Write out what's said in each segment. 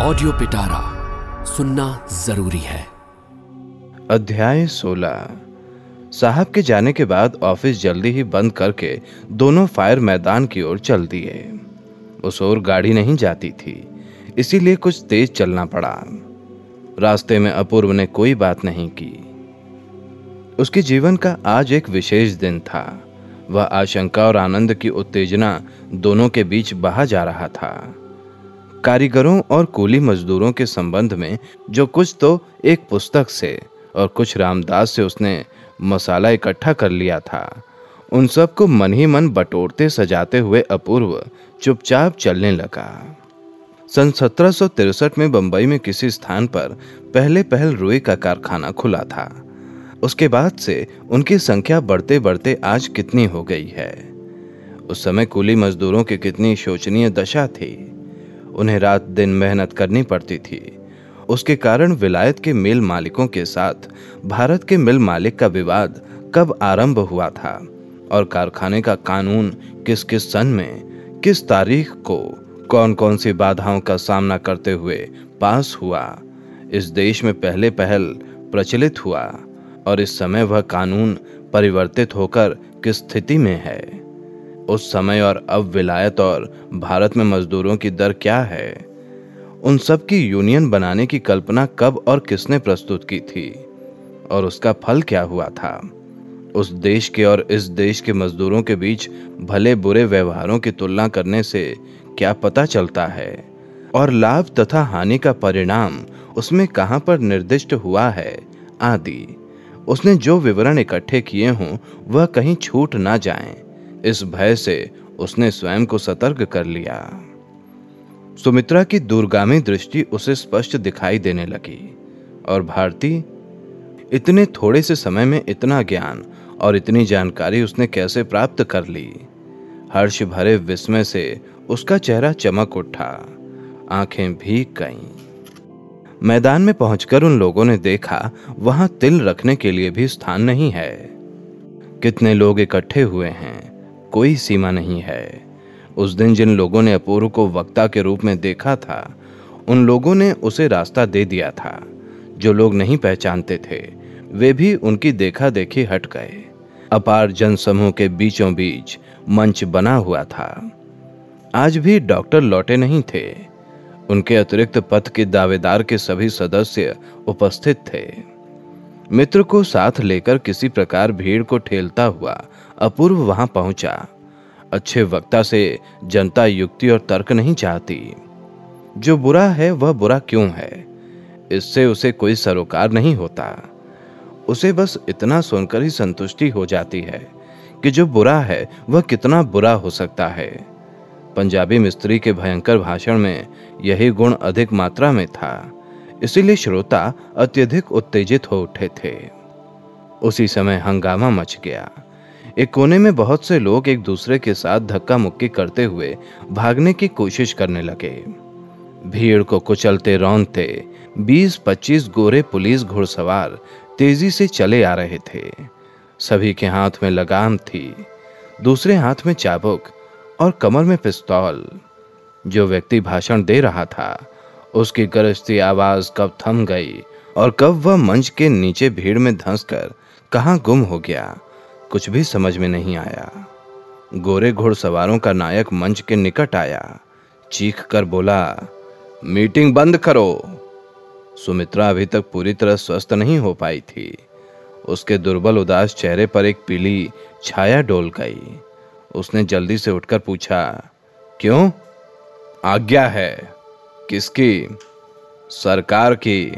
Audio पिटारा सुनना ज़रूरी है। अध्याय 16 साहब के जाने के बाद ऑफ़िस जल्दी ही बंद करके दोनों फायर मैदान की ओर चल दिए। उस ओर गाड़ी नहीं जाती थी, इसीलिए कुछ तेज चलना पड़ा। रास्ते में अपूर्व ने कोई बात नहीं की। उसके जीवन का आज एक विशेष दिन था। वह आशंका और आनंद की उत्तेजना दोनों के बीच बहा जा रहा था। कारीगरों और कूली मजदूरों के संबंध में जो कुछ तो एक पुस्तक से और कुछ रामदास से उसने मसाला इकट्ठा कर लिया था। उन सबको मन ही मन बटोरते सजाते हुए अपूर्व चुपचाप चलने लगा। सन सत्रह में बंबई में किसी स्थान पर पहले पहल रुई का कारखाना खुला था। उसके बाद से उनकी संख्या बढ़ते बढ़ते आज कितनी हो गई है। उस समय कूली मजदूरों की कितनी शोचनीय दशा थी। उन्हें रात दिन मेहनत करनी पड़ती थी। उसके कारण विलायत के मिल मालिकों के साथ भारत के मिल मालिक का विवाद कब आरंभ हुआ था और कारखाने का कानून किस किस सन में, किस तारीख को कौन कौन सी बाधाओं का सामना करते हुए पास हुआ, इस देश में पहले पहल प्रचलित हुआ और इस समय वह कानून परिवर्तित होकर किस स्थिति में है? उस समय और अब विलायत और भारत में मजदूरों की दर क्या है? उन सब की यूनियन बनाने की कल्पना कब और किसने प्रस्तुत की थी? और उसका फल क्या हुआ था? उस देश के और इस देश के मजदूरों के बीच भले बुरे व्यवहारों की तुलना करने से क्या पता चलता है? और लाभ तथा हानि का परिणाम उसमें कहाँ पर निर्दिष्ट हुआ है? आदि। उसने जो विवरण इकट्ठे किए हों वह कहीं छूट ना जाएँ, इस भय से उसने स्वयं को सतर्क कर लिया। सुमित्रा की दूरगामी दृष्टि उसे स्पष्ट दिखाई देने लगी और भारती, इतने थोड़े से समय में इतना ज्ञान और इतनी जानकारी उसने कैसे प्राप्त कर ली? हर्ष भरे विस्मय से उसका चेहरा चमक उठा। आँखें भी गईं। मैदान में पहुंचकर उन लोगों ने देखा, वहाँ तिल रखने के लिए भी स्थान नहीं है। कितने लोग इकट्ठे हुए हैं। कोई सीमा नहीं है। उस दिन जिन लोगों ने अपूर्व को वक्ता के रूप में देखा था, उन लोगों ने उसे रास्ता दे दिया था। जो लोग नहीं पहचानते थे, वे भी उनकी देखा देखी हट गए। अपार जनसमूह के बीचों बीच मंच बना हुआ था। आज भी डॉक्टर लौटे नहीं थे। उनके अतिरिक्त पथ के दावेदार के सभी सदस्य उपस्थित थे। मित्र को साथ लेकर किसी प्रकार भीड़ को ठेलता हुआ अपूर्व वहाँ पहुँचा। अच्छे वक्ता से जनता युक्ति और तर्क नहीं चाहती। जो बुरा है, वह बुरा क्यों है? इससे उसे कोई सरोकार नहीं होता। उसे बस इतना सुनकर ही संतुष्टि हो जाती है कि जो बुरा है, वह कितना बुरा हो सकता है। पंजाबी मिस्त्री के भयंकर भाषण में यही गुण अधिक मात्रा में था। इसीलिए श्रोता अत्यधिक उत्तेजित हो उठे थे। उसी समय हंगामा मच गया। एक कोने में बहुत से लोग एक दूसरे के साथ धक्का मुक्की करते हुए भागने की कोशिश करने लगे। भीड़ को कुचलते रौनते 20-25 गोरे पुलिस घुड़सवार तेज़ी से चले आ रहे थे। सभी के हाथ में लगाम थी, दूसरे हाथ में चाबुक और कमर में पिस्तौल। जो व्यक्ति भाषण दे रहा था, उसकी गरजती आवाज़ कब थम गई और कब वह मंच के नीचे भीड़ में धंसकर कहाँ गुम हो गया। कुछ भी समझ में नहीं आया। गोरे घुड़सवारों का नायक मंच के निकट आया। चीख कर बोला, मीटिंग बंद करो। सुमित्रा अभी तक पूरी तरह स्वस्थ नहीं हो पाई थी। उसके दुर्बल उदास चेहरे पर एक पीली छाया डोल गई। उसने जल्दी से उठकर पूछा, क्यों? आज्ञा है। किसकी? सरकार की?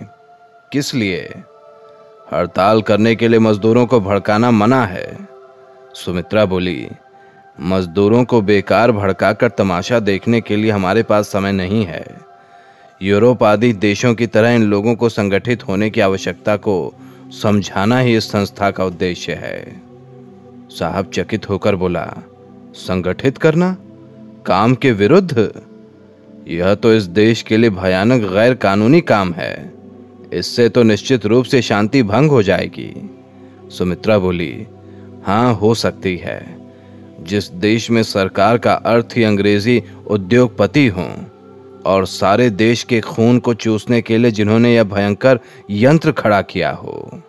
किस लिए? हड़ताल करने के लिए मजदूरों को भड़काना मना है। सुमित्रा बोली, मजदूरों को बेकार भड़काकर तमाशा देखने के लिए हमारे पास समय नहीं है। यूरोप आदि देशों की तरह इन लोगों को संगठित होने की आवश्यकता को समझाना ही इस संस्था का उद्देश्य है। साहब चकित होकर बोला, संगठित करना? काम के विरुद्ध? यह तो इस देश के लिए भयानक गैर कानूनी काम है। इससे तो निश्चित रूप से शांति भंग हो जाएगी। सुमित्रा बोली, हाँ, हो सकती है। जिस देश में सरकार का अर्थ ही अंग्रेज़ी उद्योगपति हो, और सारे देश के खून को चूसने के लिए जिन्होंने यह भयंकर यंत्र खड़ा किया हो।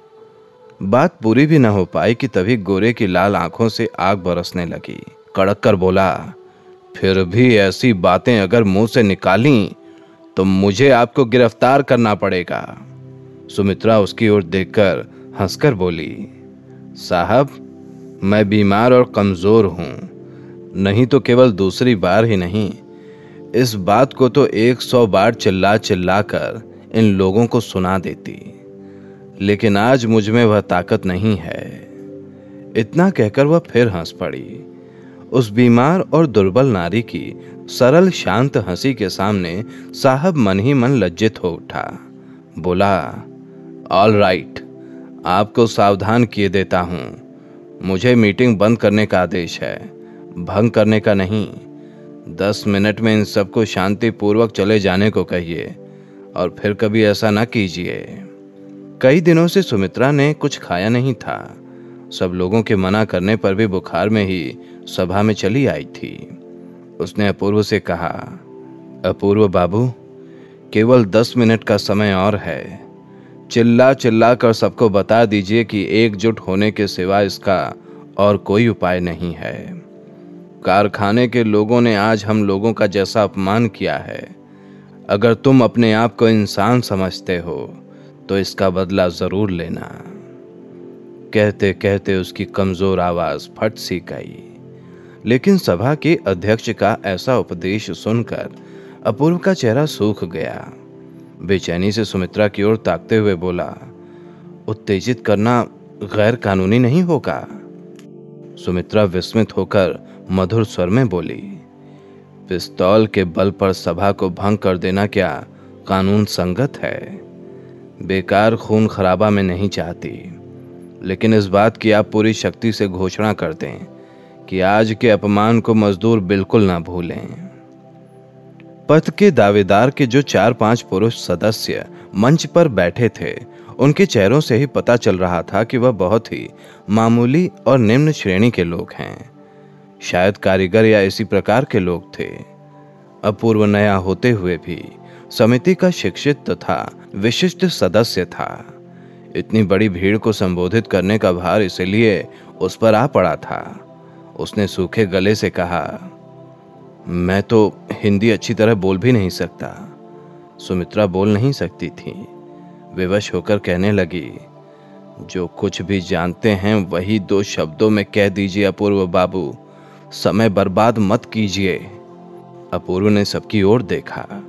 बात पूरी भी न हो पाई कि तभी गोरे की लाल आँखों से आग बरसने लगी। कड़क कर बोला, फिर भी ऐसी बातें अगर मुँह से निकाली तो मुझे आपको गिरफ़्तार करना पड़ेगा। सुमित्रा उसकी ओर देखकर हंसकर बोली, साहब, मैं बीमार और कमज़ोर हूँ। नहीं तो केवल दूसरी बार ही नहीं। इस बात को तो एक सौ बार चिल्ला चिल्ला कर इन लोगों को सुना देती। लेकिन आज मुझमें वह ताकत नहीं है। इतना कहकर वह फिर हंस पड़ी। उस बीमार और दुर्बल नारी की सरल शांत हँसी के सामने साहब मन ही मन लज्जित हो उठा। बोला ऑल राइट आपको सावधान किए देता हूँ। मुझे मीटिंग बंद करने का आदेश है। भंग करने का नहीं। दस मिनट में इन सबको शांतिपूर्वक चले जाने को कहिए। और फिर कभी ऐसा ना कीजिए। कई दिनों से सुमित्रा ने कुछ खाया नहीं था। सब लोगों के मना करने पर भी बुखार में ही सभा में चली आई थी। उसने अपूर्व से कहा, अपूर्व बाबू, केवल दस मिनट का समय और है। चिल्ला चिल्ला कर सबको बता दीजिए कि एकजुट होने के सिवा इसका और कोई उपाय नहीं है। कारखाने के लोगों ने आज हम लोगों का जैसा अपमान किया है। अगर तुम अपने आप को इंसान समझते हो तो इसका बदला ज़रूर लेना। कहते कहते उसकी कमज़ोर आवाज़ फट सी गई। लेकिन सभा के अध्यक्ष का ऐसा उपदेश सुनकर अपूर्व का चेहरा सूख गया। बेचैनी से सुमित्रा की ओर ताकते हुए बोला, उत्तेजित करना गैर कानूनी नहीं होगा। सुमित्रा विस्मित होकर मधुर स्वर में बोली, पिस्तौल के बल पर सभा को भंग कर देना क्या कानून संगत है? बेकार खून खराबा में नहीं चाहती। लेकिन इस बात की आप पूरी शक्ति से घोषणा कर दें कि आज के अपमान को मजदूर बिल्कुल ना भूलें। पथ के दावेदार के जो चार पाँच पुरुष सदस्य मंच पर बैठे थे, उनके चेहरों से ही पता चल रहा था कि वह बहुत ही मामूली और निम्न श्रेणी के लोग हैं। शायद कारीगर या इसी प्रकार के लोग थे। अपूर्व नया होते हुए भी समिति का शिक्षित तथा विशिष्ट सदस्य था। इतनी बड़ी भीड़ को संबोधित करने का भार इसलिए उस पर आ पड़ा था। उसने सूखे गले से कहा मैं तो हिंदी अच्छी तरह बोल भी नहीं सकता। सुमित्रा बोल नहीं सकती थी। विवश होकर कहने लगी, जो कुछ भी जानते हैं, वही दो शब्दों में कह दीजिए अपूर्व बाबू। समय बर्बाद मत कीजिए। अपूर्व ने सबकी ओर देखा।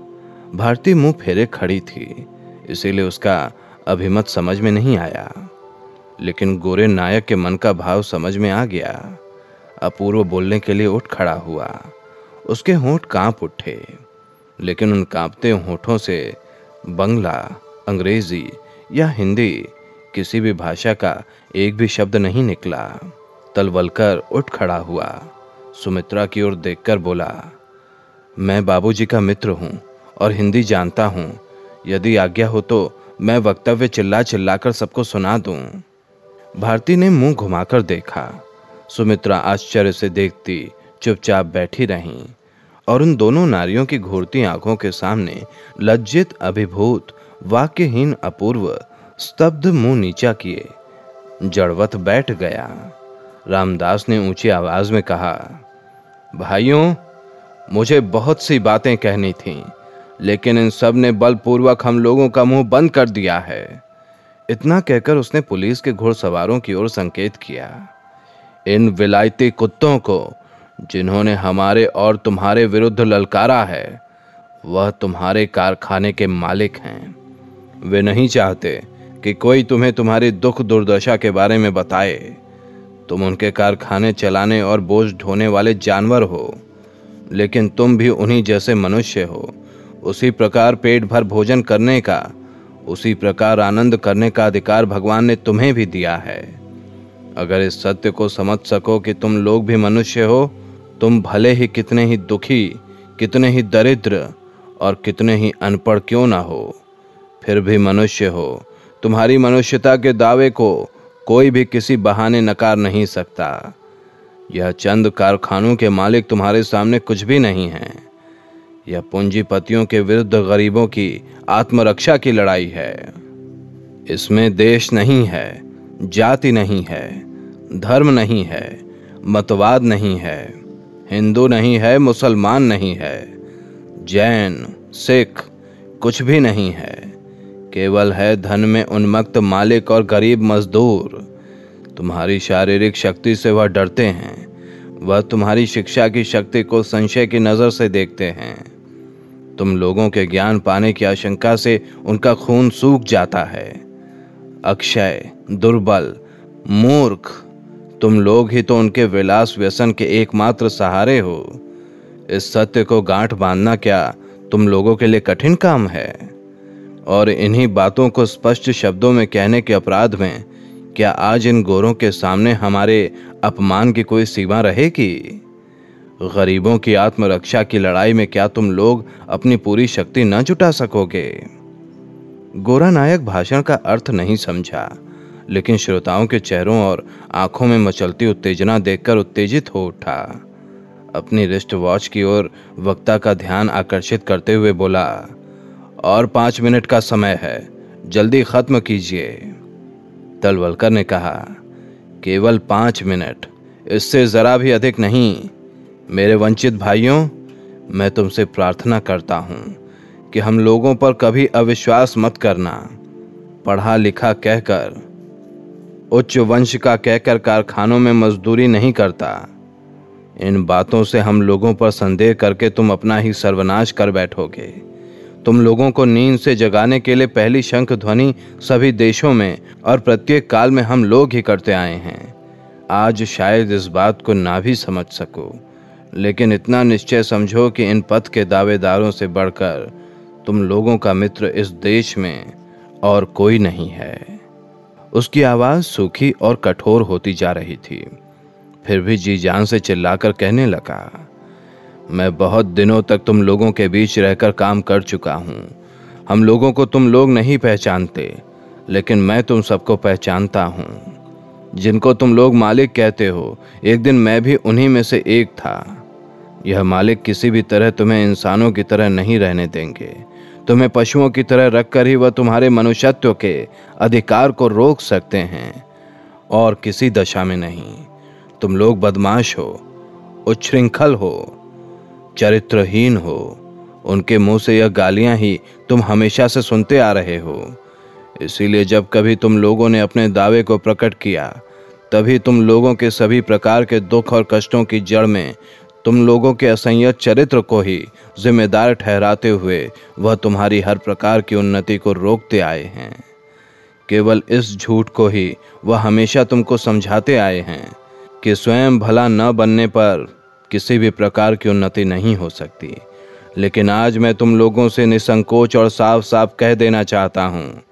भारती मुँह फेरे खड़ी थी, इसीलिए उसका अभिमत समझ में नहीं आया। लेकिन गोरे नायक के मन का भाव समझ में आ गया। अपूर्व बोलने के लिए उठ खड़ा हुआ। उसके होंठ काँप उठे, लेकिन उन कांपते होठों से बंगला, अंग्रेज़ी या हिंदी किसी भी भाषा का एक भी शब्द नहीं निकला। तलवलकर उठ खड़ा हुआ। सुमित्रा की ओर देखकर बोला, मैं बाबूजी का मित्र हूँ और हिंदी जानता हूँ। यदि आज्ञा हो तो मैं वक्तव्य चिल्ला चिल्लाकर सबको सुना दूँ। भारती ने मुँह घुमाकर देखा। सुमित्रा आश्चर्य से देखती चुपचाप बैठी रहीं और उन दोनों नारियों की घूरती आँखों के सामने लज्जित, अभिभूत, वाक्यहीन, अपूर्व, स्तब्ध मुँह नीचा किए। जड़वत बैठ गया। रामदास ने ऊँची आवाज़ में कहा, भाइयों, मुझे बहुत सी बातें कहनी थीं, लेकिन इन सबने बलपूर्वक हम लोगों का मुँह बंद कर दिया है। इतना कहकर उसने पुलिस के घुड़सवारों की ओर संकेत किया। इन विलायती कुत्तों को जिन्होंने हमारे और तुम्हारे विरुद्ध ललकारा है, वह तुम्हारे कारखाने के मालिक हैं। वे नहीं चाहते कि कोई तुम्हें तुम्हारी दुख दुर्दशा के बारे में बताए। तुम उनके कारखाने चलाने और बोझ ढोने वाले जानवर हो, लेकिन तुम भी उन्हीं जैसे मनुष्य हो। उसी प्रकार पेट भर भोजन करने का, उसी प्रकार आनंद करने का अधिकार भगवान ने तुम्हें भी दिया है। अगर इस सत्य को समझ सको कि तुम लोग भी मनुष्य हो तुम भले ही कितने ही दुखी, कितने ही दरिद्र और कितने ही अनपढ़ क्यों ना हो, फिर भी मनुष्य हो। तुम्हारी मनुष्यता के दावे को कोई भी किसी बहाने नकार नहीं सकता। यह चंद कारखानों के मालिक तुम्हारे सामने कुछ भी नहीं है। यह पूंजीपतियों के विरुद्ध गरीबों की आत्मरक्षा की लड़ाई है। इसमें देश नहीं है, जाति नहीं है, धर्म नहीं है, मतवाद नहीं है। हिंदू नहीं है, मुसलमान नहीं है, जैन, सिख, कुछ भी नहीं है। केवल है धन में उन्मक्त मालिक और गरीब मजदूर। तुम्हारी शारीरिक शक्ति से वह डरते हैं। वह तुम्हारी शिक्षा की शक्ति को संशय की नज़र से देखते हैं। तुम लोगों के ज्ञान पाने की आशंका से उनका खून सूख जाता है। अक्षय, दुर्बल, मूर्ख तुम लोग ही तो उनके विलास व्यसन के एकमात्र सहारे हो। इस सत्य को गांठ बांधना क्या तुम लोगों के लिए कठिन काम है? और इन्हीं बातों को स्पष्ट शब्दों में कहने के अपराध में, क्या आज इन गोरों के सामने हमारे अपमान की कोई सीमा रहेगी? गरीबों की आत्मरक्षा की लड़ाई में क्या तुम लोग अपनी पूरी शक्ति न जुटा सकोगे? गोरा नायक भाषण का अर्थ नहीं समझा। लेकिन श्रोताओं के चेहरों और आँखों में मचलती उत्तेजना देखकर उत्तेजित हो उठा। अपनी रिस्ट वॉच की ओर वक्ता का ध्यान आकर्षित करते हुए बोला, और पाँच मिनट का समय है, जल्दी खत्म कीजिए। तलवलकर ने कहा, केवल पाँच मिनट, इससे जरा भी अधिक नहीं। मेरे वंचित भाइयों, मैं तुमसे प्रार्थना करता हूँ कि हम लोगों पर कभी अविश्वास मत करना। पढ़ा लिखा कहकर उच्च वंश का कहकर कारखानों में मजदूरी नहीं करता। इन बातों से हम लोगों पर संदेह करके तुम अपना ही सर्वनाश कर बैठोगे। तुम लोगों को नींद से जगाने के लिए पहली शंख ध्वनि सभी देशों में और प्रत्येक काल में हम लोग ही करते आए हैं। आज शायद इस बात को ना भी समझ सको, लेकिन इतना निश्चय समझो कि इन पथ के दावेदारों से बढ़कर तुम लोगों का मित्र इस देश में और कोई नहीं है। उसकी आवाज़ सूखी और कठोर होती जा रही थी। फिर भी जी जान से चिल्लाकर कहने लगा, मैं बहुत दिनों तक तुम लोगों के बीच रहकर काम कर चुका हूँ। हम लोगों को तुम लोग नहीं पहचानते, लेकिन मैं तुम सबको पहचानता हूँ। जिनको तुम लोग मालिक कहते हो, एक दिन मैं भी उन्हीं में से एक था। यह मालिक किसी भी तरह तुम्हें इंसानों की तरह नहीं रहने देंगे। तुम्हें पशुओं की तरह रखकर ही वह तुम्हारे मनुष्यत्व के अधिकार को रोक सकते हैं। और किसी दशा में नहीं। तुम लोग बदमाश हो, उच्छृंखल हो, चरित्रहीन हो। उनके मुँह से यह गालियाँ ही तुम हमेशा से सुनते आ रहे हो। इसीलिए जब कभी तुम लोगों ने अपने दावे को प्रकट किया, तभी तुम लोगों के सभी प्रकार के दुख और कष्टों की जड़ में तुम लोगों के असंयत चरित्र को ही जिम्मेदार ठहराते हुए वह तुम्हारी हर प्रकार की उन्नति को रोकते आए हैं। केवल इस झूठ को ही वह हमेशा तुमको समझाते आए हैं कि स्वयं भला न बनने पर किसी भी प्रकार की उन्नति नहीं हो सकती। लेकिन आज मैं तुम लोगों से निसंकोच और साफ़ साफ़ कह देना चाहता हूँ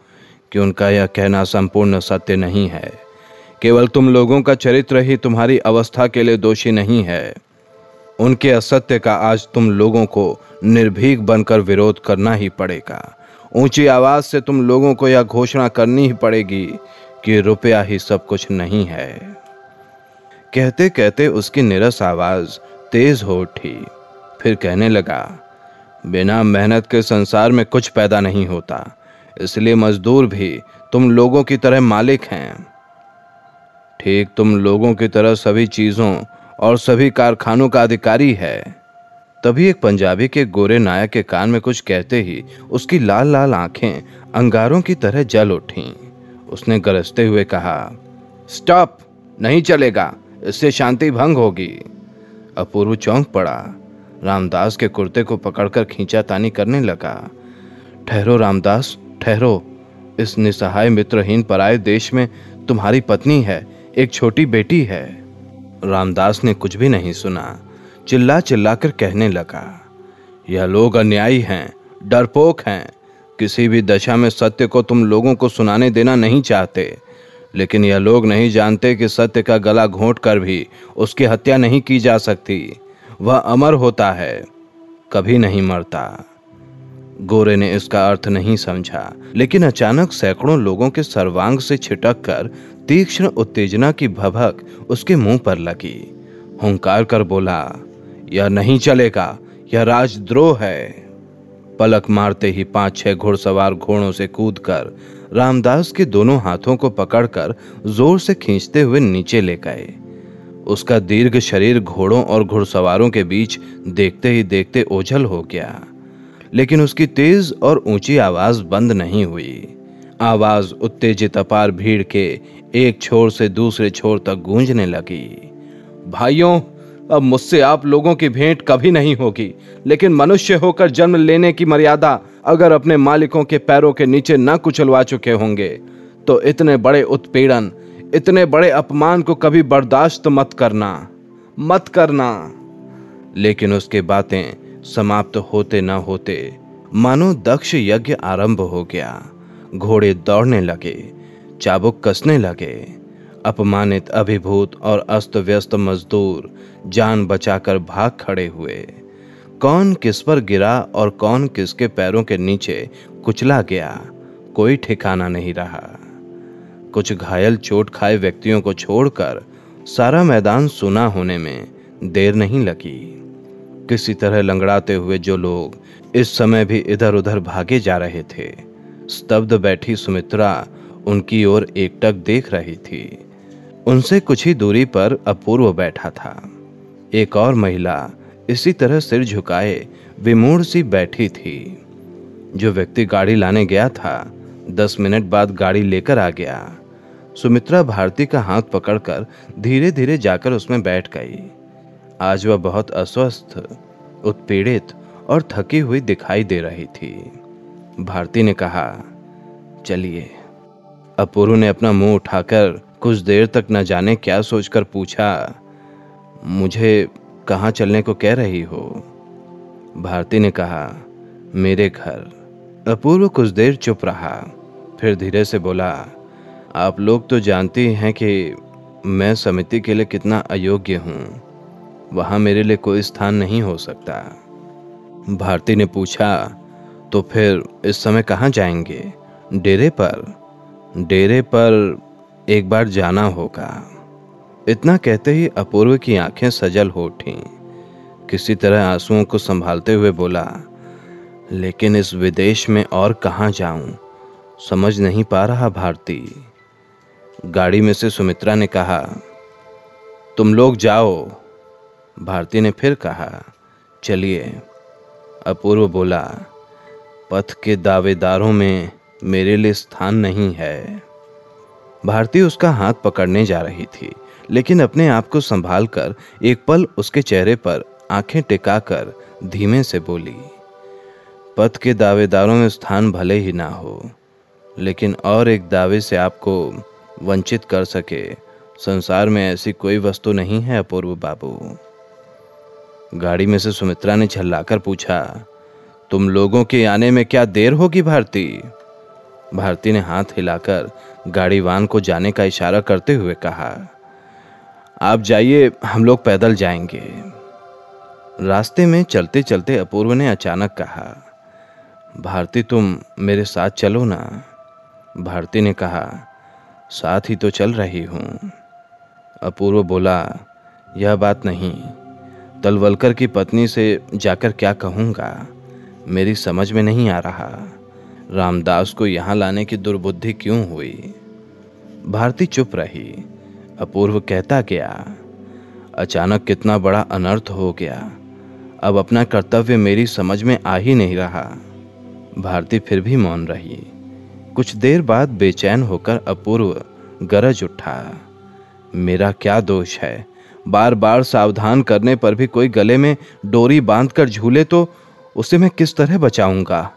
कि उनका यह कहना संपूर्ण सत्य नहीं है। केवल तुम लोगों का चरित्र ही तुम्हारी अवस्था के लिए दोषी नहीं है। उनके असत्य का आज तुम लोगों को निर्भीक बनकर विरोध करना ही पड़ेगा। ऊँची आवाज़ से तुम लोगों को यह घोषणा करनी ही पड़ेगी कि रुपया ही सब कुछ नहीं है। कहते कहते उसकी निरस आवाज़ तेज हो उठी। फिर कहने लगा, बिना मेहनत के संसार में कुछ पैदा नहीं होता। इसलिए मजदूर भी तुम लोगों की तरह मालिक हैं। ठीक तुम लोगों की तरह सभी चीज़ों और सभी कारखानों का अधिकारी है। तभी एक पंजाबी के गोरे नायक के कान में कुछ कहते ही उसकी लाल लाल आँखें अंगारों की तरह जल उठी। उसने गरजते हुए कहा, स्टॉप! नहीं चलेगा। इससे शांति भंग होगी। अपूर्व चौंक पड़ा। रामदास के कुर्ते को पकड़कर खींचा तानी करने लगा। ठहरो रामदास, ठहरो। इस निसहाय मित्रहीन पराए देश में तुम्हारी पत्नी है, एक छोटी बेटी है। रामदास ने कुछ भी नहीं सुना। चिल्ला चिल्ला कर कहने लगा, यह लोग अन्यायी हैं, डरपोक हैं। किसी भी दशा में सत्य को तुम लोगों को सुनाने देना नहीं चाहते। लेकिन यह लोग नहीं जानते कि सत्य का गला घोंट कर भी उसकी हत्या नहीं की जा सकती। वह अमर होता है, कभी नहीं मरता। गोरे ने इसका अर्थ नहीं समझा। लेकिन अचानक सैकड़ों लोगों के सर्वांग से छिटक कर तीक्ष्ण उत्तेजना की भभक उसके मुँह पर लगी। हुंकार कर बोला, यह नहीं चलेगा, यह राजद्रोह है। पलक मारते ही पाँच छह घुड़सवार घोड़ों से कूदकर, रामदास के दोनों हाथों को पकड़कर ज़ोर से खींचते हुए नीचे ले गए। उसका दीर्घ शरीर घोड़ों और घुड़सवारों के बीच देखते ही देखते ओझल हो गया। लेकिन उसकी तेज और ऊँची आवाज़ बंद नहीं हुई। आवाज़ उत्तेजित अपार भीड़ के एक छोर से दूसरे छोर तक गूंजने लगी। भाइयों, अब मुझसे आप लोगों की भेंट कभी नहीं होगी, लेकिन मनुष्य होकर जन्म लेने की मर्यादा अगर अपने मालिकों के पैरों के नीचे न कुचलवा चुके होंगे तो इतने बड़े उत्पीड़न, इतने बड़े अपमान को कभी बर्दाश्त मत करना मत करना। लेकिन उसके बातें समाप्त होते न होते मानो दक्ष यज्ञ आरंभ हो गया। घोड़े दौड़ने लगे, चाबुक कसने लगे। अपमानित अभिभूत और अस्त व्यस्त मजदूर जान बचाकर भाग खड़े हुए। कौन किस पर गिरा और कौन किसके पैरों के नीचे कुचला गया, कोई ठिकाना नहीं रहा। कुछ घायल चोट खाए व्यक्तियों को छोड़कर सारा मैदान सुना होने में देर नहीं लगी। किसी तरह लंगड़ाते हुए जो लोग इस समय भी इधर उधर भागे जा रहे थे, स्तब्ध बैठी सुमित्रा उनकी ओर एकटक देख रही थी। उनसे कुछ ही दूरी पर अपूर्व बैठा था। एक और महिला इसी तरह सिर झुकाए विमूढ़ सी बैठी थी। जो व्यक्ति गाड़ी लाने गया था, दस मिनट बाद गाड़ी लेकर आ गया। सुमित्रा भारती का हाथ पकड़कर धीरे धीरे जाकर उसमें बैठ गई। आज वह बहुत अस्वस्थ, उत्पीड़ित और थकी हुई दिखाई दे रही थी। भारती ने कहा, चलिए। अपूर्व ने अपना मुँह उठाकर कुछ देर तक न जाने क्या सोचकर पूछा, मुझे कहाँ चलने को कह रही हो? भारती ने कहा, मेरे घर। अपूर्व कुछ देर चुप रहा, फिर धीरे से बोला, आप लोग तो जानते हैं कि मैं समिति के लिए कितना अयोग्य हूँ। वहाँ मेरे लिए कोई स्थान नहीं हो सकता। भारती ने पूछा तो फिर इस समय कहाँ जाएँगे? डेरे पर। डेरे पर एक बार जाना होगा। इतना कहते ही अपूर्व की आँखें सजल हो उठी। किसी तरह आंसुओं को संभालते हुए बोला, लेकिन इस विदेश में और कहाँ जाऊँ? समझ नहीं पा रहा भारती। गाड़ी में से सुमित्रा ने कहा, तुम लोग जाओ। भारती ने फिर कहा, चलिए। अपूर्व बोला, पथ के दावेदारों में मेरे लिए स्थान नहीं है। भारती उसका हाथ पकड़ने जा रही थी, लेकिन अपने आप को संभाल कर एक पल उसके चेहरे पर आँखें टिकाकर धीमे से बोली, पथ के दावेदारों में स्थान भले ही ना हो, लेकिन और एक दावे से आपको वंचित कर सके। संसार में ऐसी कोई वस्तु नहीं है, अपूर्व बाबू। गाड़ी में से सुमित्रा ने झल्लाकर पूछा, तुम लोगों के आने में क्या देर होगी भारती? भारती ने हाथ हिलाकर गाड़ी वान को जाने का इशारा करते हुए कहा, आप जाइए, हम लोग पैदल जाएँगे। रास्ते में चलते चलते अपूर्व ने अचानक कहा, भारती, तुम मेरे साथ चलो ना। भारती ने कहा, साथ ही तो चल रही हूँ। अपूर्व बोला, यह बात नहीं तलवलकर की पत्नी से जाकर क्या कहूँगा? मेरी समझ में नहीं आ रहा। रामदास को यहाँ लाने की दुर्बुद्धि क्यों हुई? भारती चुप रही। अपूर्व कहता गया, अचानक कितना बड़ा अनर्थ हो गया। अब अपना कर्तव्य मेरी समझ में आ ही नहीं रहा। भारती फिर भी मौन रही। कुछ देर बाद बेचैन होकर अपूर्व गरज उठा, मेरा क्या दोष है? बार बार सावधान करने पर भी कोई गले में डोरी बांधकर झूले तो उसे मैं किस तरह बचाऊँगा?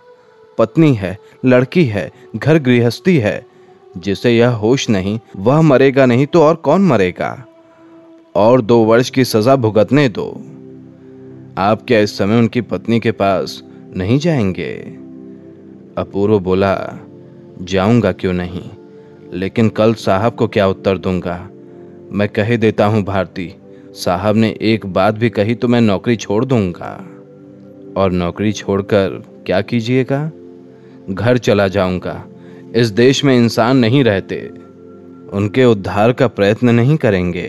पत्नी है, लड़की है, घर गृहस्थी है। जिसे यह होश नहीं, वह मरेगा नहीं तो और कौन मरेगा? और दो वर्ष की सजा भुगतने दो। आप क्या इस समय उनकी पत्नी के पास नहीं जाएँगे? अपूर्व बोला, जाऊँगा क्यों नहीं? लेकिन कल साहब को क्या उत्तर दूँगा? मैं कह देता हूँ भारती, साहब ने एक बात भी कही तो मैं नौकरी छोड़ दूँगा। और नौकरी छोड़कर क्या कीजिएगा? घर चला जाऊँगा। इस देश में इंसान नहीं रहते। उनके उद्धार का प्रयत्न नहीं करेंगे।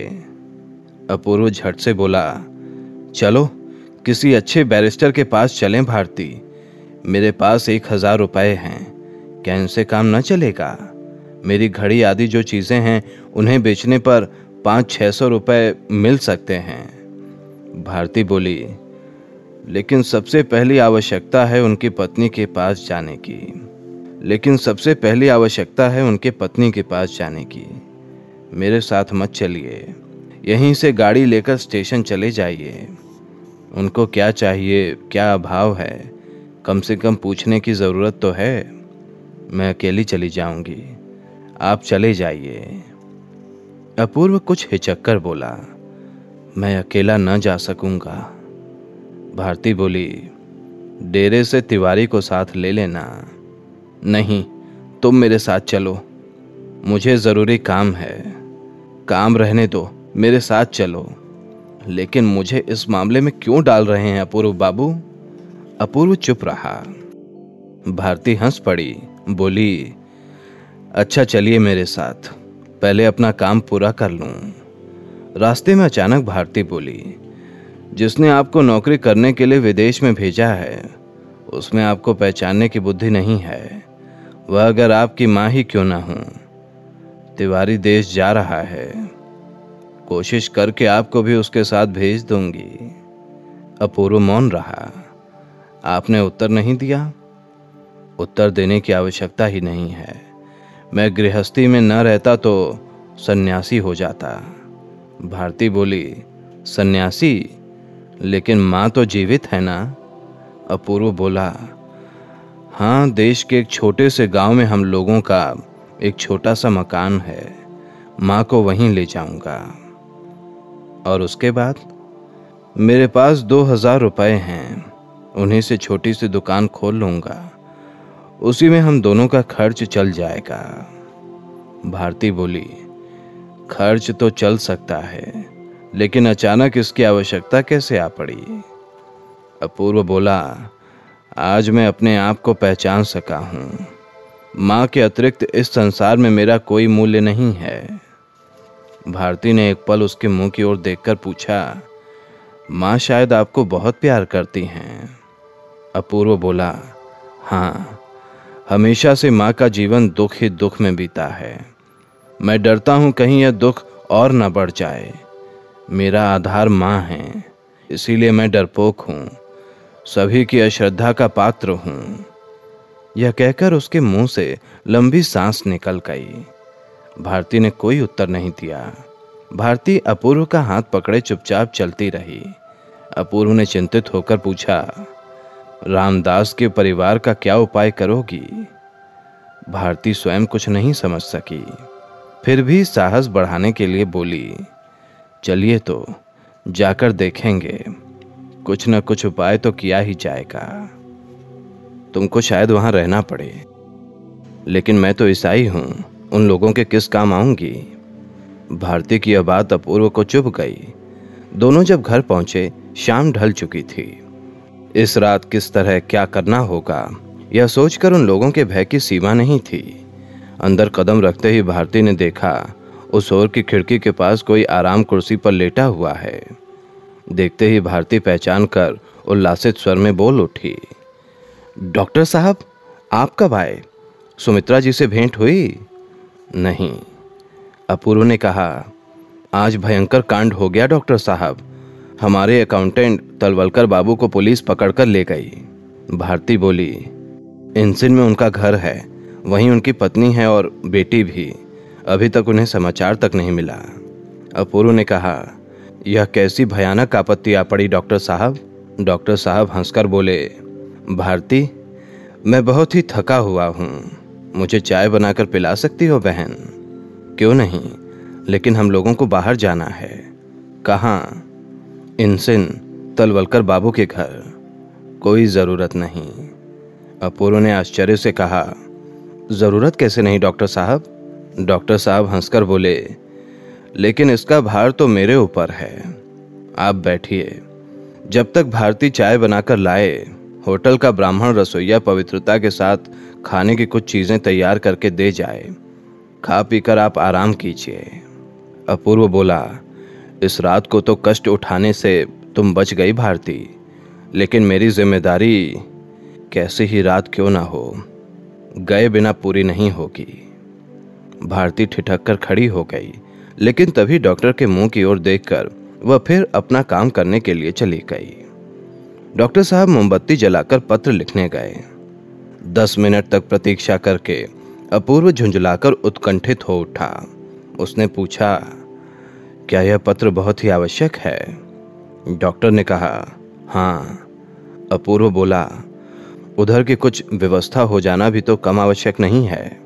अपूर्व झट से बोला, चलो, किसी अच्छे बैरिस्टर के पास चलें भारती। मेरे पास एक हज़ार रुपए हैं। क्या इनसे काम न चलेगा? मेरी घड़ी आदि जो चीज़ें हैं, उन्हें बेचने पर पाँच छह सौ रुपए मिल सकते हैं। भारती बोली, लेकिन सबसे पहली आवश्यकता है उनकी पत्नी के पास जाने की। लेकिन सबसे पहली आवश्यकता है उनके पत्नी के पास जाने की। मेरे साथ मत चलिए। यहीं से गाड़ी लेकर स्टेशन चले जाइए। उनको क्या चाहिए, क्या अभाव है? कम से कम पूछने की ज़रूरत तो है। मैं अकेली चली जाऊँगी। आप चले जाइए। अपूर्व कुछ हिचक कर बोला, मैं अकेला न जा सकूँगा। भारती बोली, डेरे से तिवारी को साथ ले लेना। नहीं, तुम मेरे साथ चलो। मुझे ज़रूरी काम है। काम रहने दो, मेरे साथ चलो। लेकिन मुझे इस मामले में क्यों डाल रहे हैं अपूर्व बाबू? अपूर्व चुप रहा। भारती हंस पड़ी, बोली अच्छा चलिए मेरे साथ। पहले अपना काम पूरा कर लूँ। रास्ते में अचानक भारती बोली, जिसने आपको नौकरी करने के लिए विदेश में भेजा है, उसमें आपको पहचानने की बुद्धि नहीं है। वह अगर आपकी माँ ही क्यों ना हो? तिवारी देश जा रहा है। कोशिश करके आपको भी उसके साथ भेज दूँगी। अपूर्व मौन रहा, आपने उत्तर नहीं दिया? उत्तर देने की आवश्यकता ही नहीं है। मैं गृहस्थी में न रहता तो सन्यासी हो जाता। भारती बोली, सन्यासी, लेकिन माँ तो जीवित है ना? अपूर्व बोला हाँ देश के एक छोटे से गाँव में हम लोगों का एक छोटा सा मकान है। माँ को वहीं ले जाऊँगा। और उसके बाद, मेरे पास दो हज़ार रुपए हैं, उन्हीं से छोटी सी दुकान खोल लूँगा। उसी में हम दोनों का खर्च चल जाएगा। भारती बोली, खर्च तो चल सकता है, लेकिन अचानक इसकी आवश्यकता कैसे आ पड़ी? अपूर्व बोला, आज मैं अपने आप को पहचान सका हूँ। माँ के अतिरिक्त इस संसार में मेरा कोई मूल्य नहीं है। भारती ने एक पल उसके मुँह की ओर देखकर पूछा, माँ शायद आपको बहुत प्यार करती हैं? अपूर्व बोला हाँ हमेशा से माँ का जीवन दुख ही दुख में बीता है। मैं डरता हूँ कहीं यह दुख और न बढ़ जाए। मेरा आधार माँ है, इसीलिए मैं डरपोक हूँ। सभी की अश्रद्धा का पात्र हूँ। यह कहकर उसके मुँह से लंबी सांस निकल गई। भारती ने कोई उत्तर नहीं दिया। भारती अपूर्व का हाथ पकड़े चुपचाप चलती रही। अपूर्व ने चिंतित होकर पूछा रामदास के परिवार का क्या उपाय करोगी? भारती स्वयं कुछ नहीं समझ सकी। फिर भी साहस बढ़ाने के लिए बोली, चलिए तो जाकर देखेंगे। कुछ न कुछ उपाय तो किया ही जाएगा। तुमको शायद वहाँ रहना पड़े। लेकिन मैं तो ईसाई हूँ, उन लोगों के किस काम आऊँगी? भारती की यह बात अपूर्व को चुभ गई। दोनों जब घर पहुँचे, शाम ढल चुकी थी। इस रात किस तरह क्या करना होगा? यह सोचकर उन लोगों के भय की सीमा नहीं थी। अंदर कदम रखते ही भारती ने देखा, उस ओर की खिड़की के पास कोई आराम कुर्सी पर लेटा हुआ है। देखते ही भारती पहचान कर उल्लासित स्वर में बोल उठी, डॉक्टर साहब, आप कब आए? सुमित्रा जी से भेंट हुई? नहीं। अपूर्व ने कहा, आज भयंकर कांड हो गया, डॉक्टर साहब। हमारे अकाउंटेंट तलवलकर बाबू को पुलिस पकड़कर ले गई। भारती बोली इंसिन में उनका घर है, वहीं उनकी पत्नी है और बेटी भी। अभी तक उन्हें समाचार तक नहीं मिला। अपूर्व ने कहा, यह कैसी भयानक आपत्ति आ पड़ी, डॉक्टर साहब? डॉक्टर साहब हंसकर बोले, भारती, मैं बहुत ही थका हुआ हूँ। मुझे चाय बनाकर पिला सकती हो बहन? क्यों नहीं? लेकिन हम लोगों को बाहर जाना है। कहाँ? इनसिन तलवलकर बाबू के घर। कोई ज़रूरत नहीं। अपूर्व ने आश्चर्य से कहा, ज़रूरत कैसे नहीं, डॉक्टर साहब? डॉक्टर साहब हंसकर बोले, लेकिन इसका भार तो मेरे ऊपर है। आप बैठिए। जब तक भारती चाय बनाकर लाए, होटल का ब्राह्मण रसोईया पवित्रता के साथ खाने की कुछ चीज़ें तैयार करके दे जाए। खा पीकर आप आराम कीजिए। अपूर्व बोला इस रात को तो कष्ट उठाने से तुम बच गई भारती। लेकिन मेरी ज़िम्मेदारी कैसे ही रात क्यों ना हो, गए बिना पूरी नहीं होगी। भारती ठिठक कर खड़ी हो गई, लेकिन तभी डॉक्टर के मुँह की ओर देखकर वह फिर अपना काम करने के लिए चली गई। डॉक्टर साहब मोमबत्ती जलाकर पत्र लिखने गए। दस मिनट तक प्रतीक्षा करके अपूर्व झुंझलाकर उत्कंठित हो उठा। उसने पूछा क्या यह पत्र बहुत ही आवश्यक है? डॉक्टर ने कहा हाँ। अपूर्व बोला, उधर की कुछ व्यवस्था हो जाना भी तो कम आवश्यक नहीं है।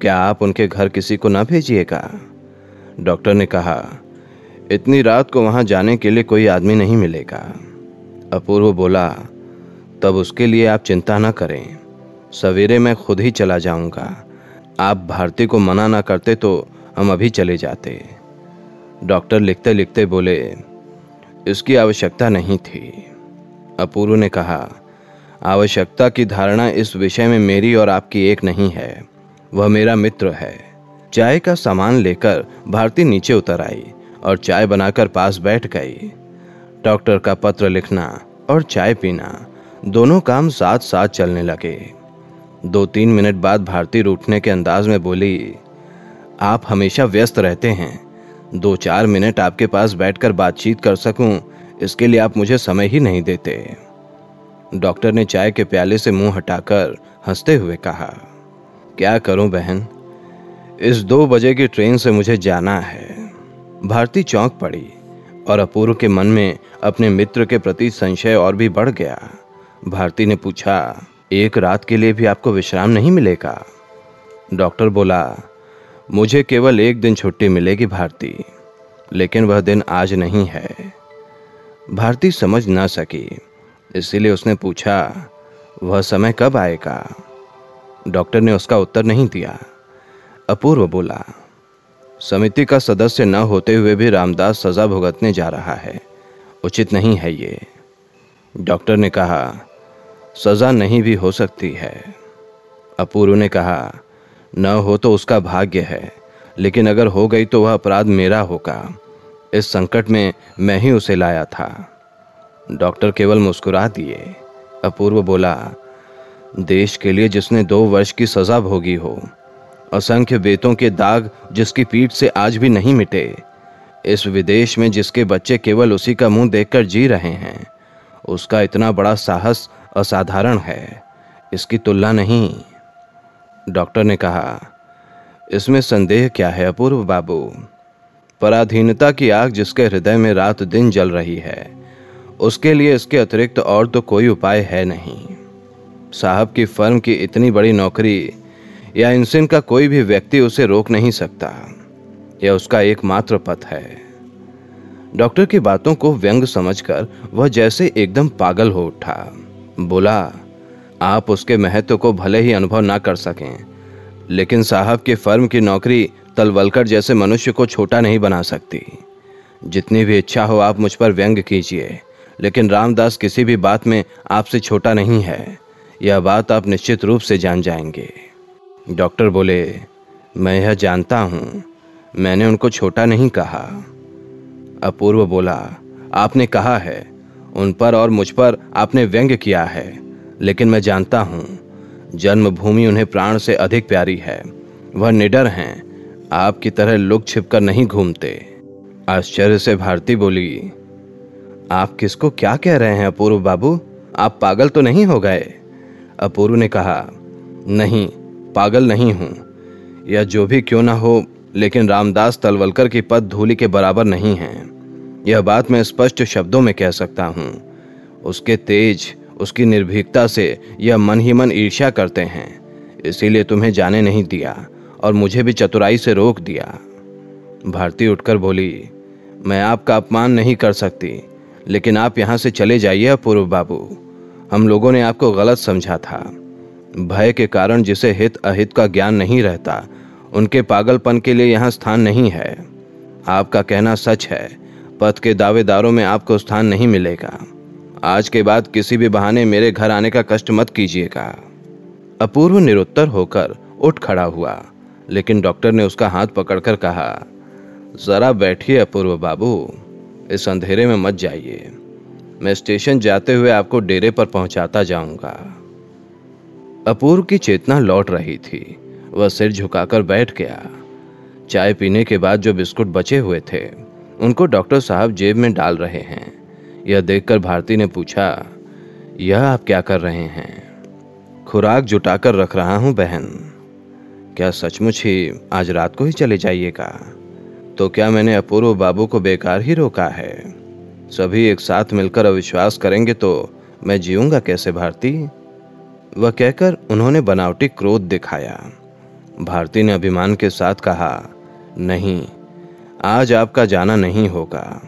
क्या आप उनके घर किसी को ना भेजिएगा? डॉक्टर ने कहा, इतनी रात को वहाँ जाने के लिए कोई आदमी नहीं मिलेगा। अपूर्व बोला, तब उसके लिए आप चिंता ना करें। सवेरे मैं खुद ही चला जाऊँगा। आप भारती को मना ना करते तो हम अभी चले जाते। डॉक्टर लिखते लिखते बोले, इसकी आवश्यकता नहीं थी। अपूर्व ने कहा, आवश्यकता की धारणा इस विषय में मेरी और आपकी एक नहीं है। वह मेरा मित्र है। चाय का सामान लेकर भारती नीचे उतर आई और चाय बनाकर पास बैठ गई। डॉक्टर का पत्र लिखना और चाय पीना दोनों काम साथ साथ चलने लगे। दो तीन मिनट बाद भारती रूठने के अंदाज में बोली, आप हमेशा व्यस्त रहते हैं। दो चार मिनट आपके पास बैठकर बातचीत कर सकूँ, इसके लिए आप मुझे समय ही नहीं देते। डॉक्टर ने चाय के प्याले से मुँह हटाकर हँसते हुए कहा, क्या करूँ बहन? इस दो बजे की ट्रेन से मुझे जाना है। भारती चौंक पड़ी और अपूर्व के मन में अपने मित्र के प्रति संशय और भी बढ़ गया। भारती ने पूछा, एक रात के लिए भी आपको विश्राम नहीं मिलेगा? डॉक्टर बोला मुझे केवल एक दिन छुट्टी मिलेगी भारती, लेकिन वह दिन आज नहीं है। भारती समझ ना सकी, इसीलिए उसने पूछा, वह समय कब आएगा? डॉक्टर ने उसका उत्तर नहीं दिया। अपूर्व बोला, समिति का सदस्य न होते हुए भी रामदास सजा भुगतने जा रहा है। उचित नहीं है ये। डॉक्टर ने कहा, सजा नहीं भी हो सकती है। अपूर्व ने कहा न हो तो उसका भाग्य है, लेकिन अगर हो गई तो वह अपराध मेरा होगा। इस संकट में मैं ही उसे लाया था। डॉक्टर केवल मुस्कुरा दिए। अपूर्व बोला, देश के लिए जिसने दो वर्ष की सजा भोगी हो, असंख्य बेतों के दाग जिसकी पीठ से आज भी नहीं मिटे, इस विदेश में जिसके बच्चे केवल उसी का मुँह देखकर जी रहे हैं, उसका इतना बड़ा साहस असाधारण है, इसकी तुलना नहीं। डॉक्टर ने कहा, इसमें संदेह क्या है अपूर्व बाबू? पराधीनता की आग जिसके हृदय में रात दिन जल रही है, उसके लिए इसके अतिरिक्त और तो कोई उपाय है नहीं। साहब की फर्म की इतनी बड़ी नौकरी या इनसिन का कोई भी व्यक्ति उसे रोक नहीं सकता, यह उसका एकमात्र पथ है। डॉक्टर की बातों को व्यंग समझकर वह जैसे एकदम पागल हो उठा। बोला आप उसके महत्व को भले ही अनुभव ना कर सकें, लेकिन साहब के फर्म की नौकरी तलवलकर जैसे मनुष्य को छोटा नहीं बना सकती। जितनी भी इच्छा हो आप मुझ पर व्यंग कीजिए, लेकिन रामदास किसी भी बात में आपसे छोटा नहीं है। यह बात आप निश्चित रूप से जान जाएँगे। डॉक्टर बोले, मैं यह जानता हूँ, मैंने उनको छोटा नहीं कहा। अपूर्व बोला, आपने कहा है, उन पर और मुझ पर आपने व्यंग किया है। लेकिन मैं जानता हूँ, जन्मभूमि उन्हें प्राण से अधिक प्यारी है। वह निडर हैं, आपकी तरह लुक छिपकर नहीं घूमते। आश्चर्य से भारती बोली, आप किसको क्या कह रहे हैं अपूर्व बाबू? आप पागल तो नहीं हो गए? अपूर्व ने कहा, नहीं, पागल नहीं हूँ। या जो भी क्यों ना हो, लेकिन रामदास तलवलकर की पद धूलि के बराबर नहीं है। यह बात मैं स्पष्ट शब्दों में कह सकता हूँ। उसके तेज उसकी निर्भीकता से यह मन ही मन ईर्ष्या करते हैं। इसीलिए तुम्हें जाने नहीं दिया और मुझे भी चतुराई से रोक दिया। भारती उठकर बोली, मैं आपका अपमान नहीं कर सकती, लेकिन आप यहाँ से चले जाइए पूर्व बाबू। हम लोगों ने आपको गलत समझा था। भय के कारण जिसे हित अहित का ज्ञान नहीं रहता, उनके पागलपन के लिए यहाँ स्थान नहीं है। आपका कहना सच है। पथ के दावेदारों में आपको स्थान नहीं मिलेगा। आज के बाद किसी भी बहाने मेरे घर आने का कष्ट मत कीजिएगा। अपूर्व निरुत्तर होकर उठ खड़ा हुआ, लेकिन डॉक्टर ने उसका हाथ पकड़कर कहा, जरा बैठिए अपूर्व बाबू, इस अंधेरे में मत जाइए। मैं स्टेशन जाते हुए आपको डेरे पर पहुंचाता जाऊँगा। अपूर्व की चेतना लौट रही थी। वह सिर झुकाकर बैठ गया। चाय पीने के बाद जो बिस्कुट बचे हुए थे, उनको डॉक्टर साहब जेब में डाल रहे हैं। यह देखकर भारती ने पूछा, यह आप क्या कर रहे हैं? खुराक जुटाकर रख रहा हूँ, बहन। क्या सचमुच ही आज रात को ही चले जाइएगा? तो क्या मैंने अपूर्व बाबू को बेकार ही रोका है? सभी एक साथ मिलकर अविश्वास करेंगे तो मैं जीऊँगा कैसे, भारती? वह कहकर उन्होंने बनावटी क्रोध दिखाया। भारती ने अभिमान के साथ कहा, नहीं, आज आपका जाना नहीं होगा।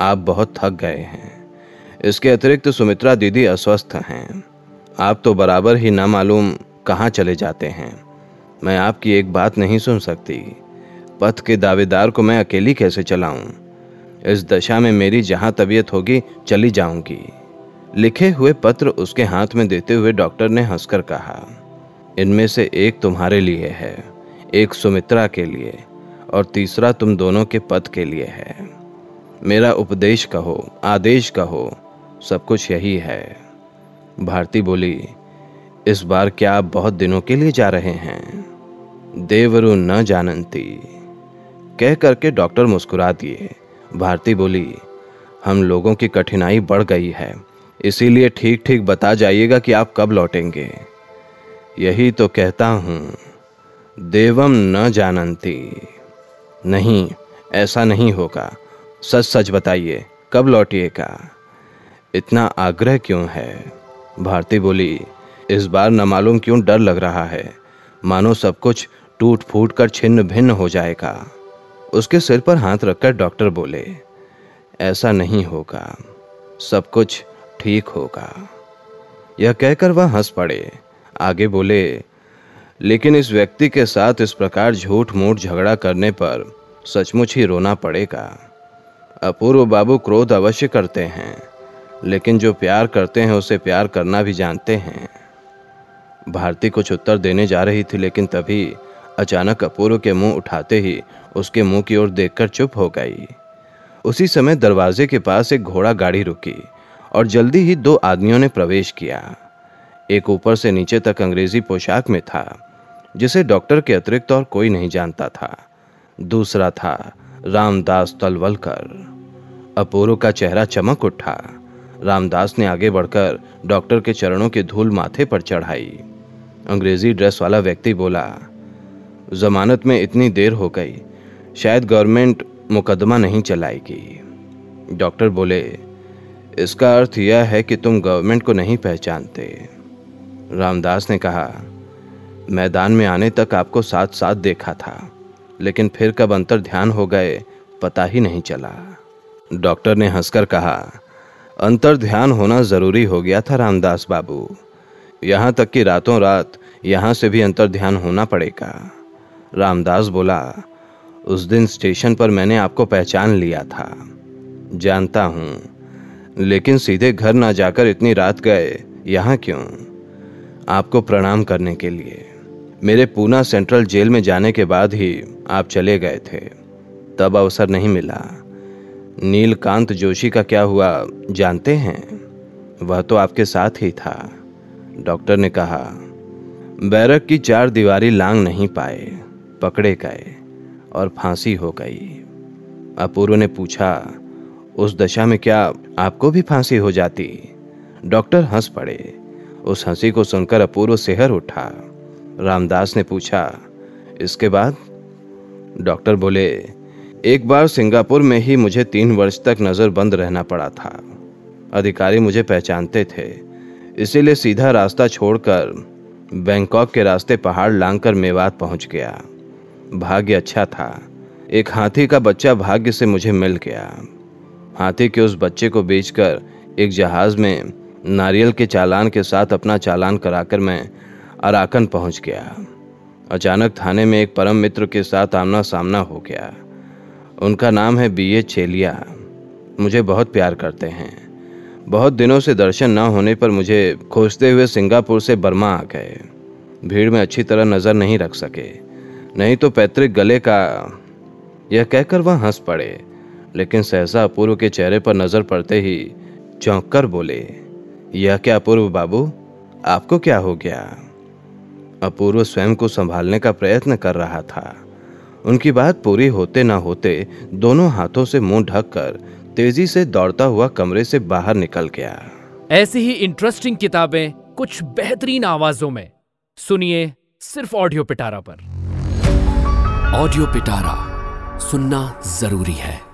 आप बहुत थक गए हैं। इसके अतिरिक्त सुमित्रा दीदी अस्वस्थ हैं। आप तो बराबर ही ना मालूम कहाँ चले जाते हैं। मैं आपकी एक बात नहीं सुन सकती। पथ के दावेदार को मैं अकेली कैसे चलाऊं? इस दशा में मेरी जहाँ तबीयत होगी, चली जाऊँगी। लिखे हुए पत्र उसके हाथ में देते हुए डॉक्टर ने हंसकर कहा, इनमें से एक तुम्हारे लिए है, एक सुमित्रा के लिए, और तीसरा तुम दोनों के पद के लिए है। मेरा उपदेश कहो, आदेश कहो सब कुछ यही है। भारती बोली, इस बार क्या आप बहुत दिनों के लिए जा रहे हैं? देवरु न जानती। कह करके डॉक्टर मुस्कुरा दिए भारती बोली, हम लोगों की कठिनाई बढ़ गई है, इसीलिए ठीक ठीक बता जाइएगा कि आप कब लौटेंगे। यही तो कहता हूँ, देवम न जानती। नहीं, ऐसा नहीं होगा। सच सच बताइए, कब लौटिएगा? इतना आग्रह क्यों है? भारती बोली, इस बार न मालूम क्यों डर लग रहा है। मानो सब कुछ टूट फूट कर छिन्न भिन्न हो जाएगा। उसके सिर पर हाथ रखकर डॉक्टर बोले, ऐसा नहीं होगा। सब कुछ ठीक होगा। यह कहकर वह हंस पड़े। आगे बोले, लेकिन इस व्यक्ति के साथ इस प्रकार झूठ मूठ झगड़ा करने पर सचमुच ही रोना पड़ेगा। अपूर्व बाबू क्रोध अवश्य करते हैं। लेकिन जो प्यार करते हैं, उसे प्यार करना भी जानते हैं। भारती कुछ उत्तर देने जा रही थी, लेकिन तभी अचानक अपूर्व के मुँह उठाते ही उसके मुँह की ओर देखकर चुप हो गई। उसी समय दरवाजे के पास एक घोड़ा गाड़ी रुकी और जल्दी ही दो आदमियों ने प्रवेश किया। एक ऊपर से नीचे तक अंग्रेज़ी पोशाक में था, जिसे डॉक्टर के अतिरिक्त और कोई नहीं जानता था। दूसरा था रामदास तलवलकर। अपूर्व का चेहरा चमक उठा। रामदास ने आगे बढ़कर डॉक्टर के चरणों की धूल माथे पर चढ़ाई। अंग्रेज़ी ड्रेस वाला व्यक्ति बोला, जमानत में इतनी देर हो गई, शायद गवर्नमेंट मुकदमा नहीं चलाएगी। डॉक्टर बोले, इसका अर्थ यह है कि तुम गवर्नमेंट को नहीं पहचानते। रामदास ने कहा, मैदान में आने तक आपको साथ साथ देखा था, लेकिन फिर कब अंतर ध्यान हो गए, पता ही नहीं चला। डॉक्टर ने हंसकर कहा अंतर ध्यान होना ज़रूरी हो गया था रामदास बाबू। यहाँ तक कि रातों रात यहाँ से भी अंतर ध्यान होना पड़ेगा। रामदास बोला, उस दिन स्टेशन पर मैंने आपको पहचान लिया था। जानता हूँ। लेकिन सीधे घर ना जाकर इतनी रात गए, यहाँ क्यों? आपको प्रणाम करने के लिए। मेरे पूना सेंट्रल जेल में जाने के बाद ही आप चले गए थे। तब अवसर नहीं मिला। नीलकांत जोशी का क्या हुआ, जानते हैं? वह तो आपके साथ ही था, डॉक्टर ने कहा। बैरक की चार दीवारी लांग नहीं पाए, पकड़े गए और फांसी हो गई। अपूर्व ने पूछा, उस दशा में क्या आपको भी फांसी हो जाती? डॉक्टर हंस पड़े। उस हँसी को सुनकर अपूर्व सेहर उठा। रामदास ने पूछा, इसके बाद? डॉक्टर बोले एक बार सिंगापुर में ही मुझे तीन वर्ष तक नज़र बंद रहना पड़ा था। अधिकारी मुझे पहचानते थे। इसीलिए सीधा रास्ता छोड़कर बैंकॉक के रास्ते पहाड़ लांघकर मेवात पहुँच गया। भाग्य अच्छा था। एक हाथी का बच्चा भाग्य से मुझे मिल गया। हाथी के उस बच्चे को बेचकर एक जहाज़ में नारियल के चालान के साथ अपना चालान कराकर मैं अराकन पहुँच गया। अचानक थाने में एक परम मित्र के साथ आमना सामना हो गया। उनका नाम है बी ए चेलिया। मुझे बहुत प्यार करते हैं। बहुत दिनों से दर्शन न होने पर मुझे खोजते हुए सिंगापुर से बर्मा आ गए। भीड़ में अच्छी तरह नज़र नहीं रख सके। नहीं तो पैतृक गले का यह कहकर वह हंस पड़े। लेकिन सहसा अपूर्व के चेहरे पर नज़र पड़ते ही चौंक कर बोले, यह क्या अपूर्व बाबू? आपको क्या हो गया? अपूर्व स्वयं को संभालने का प्रयत्न कर रहा था। उनकी बात पूरी होते ना होते दोनों हाथों से मुँह ढककर तेज़ी से दौड़ता हुआ कमरे से बाहर निकल गया। ऐसी ही इंटरेस्टिंग किताबें कुछ बेहतरीन आवाजों में। सुनिए सिर्फ़ ऑडियो पिटारा पर। ऑडियो पिटारा सुनना ज़रूरी है।